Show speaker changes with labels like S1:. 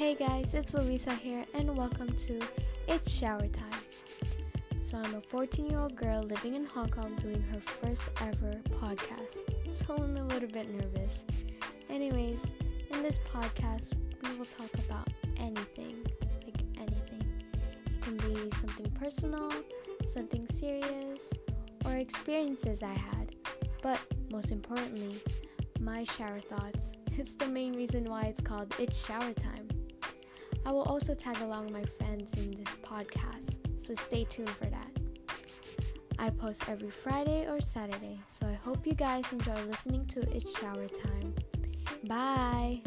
S1: Hey guys, it's Louisa here, and welcome to It's Shower Time. So, I'm a 14 year old girl living in Hong Kong doing her first ever podcast, so I'm a little bit nervous. Anyways, in this podcast, we will talk about anything like anything. It can be something personal, something serious, or experiences I had, but most importantly, my shower thoughts. It's the main reason why it's called It's Shower Time. I will also tag along my friends in this podcast, so stay tuned for that. I post every Friday or Saturday, so I hope you guys enjoy listening to It's Shower Time. Bye!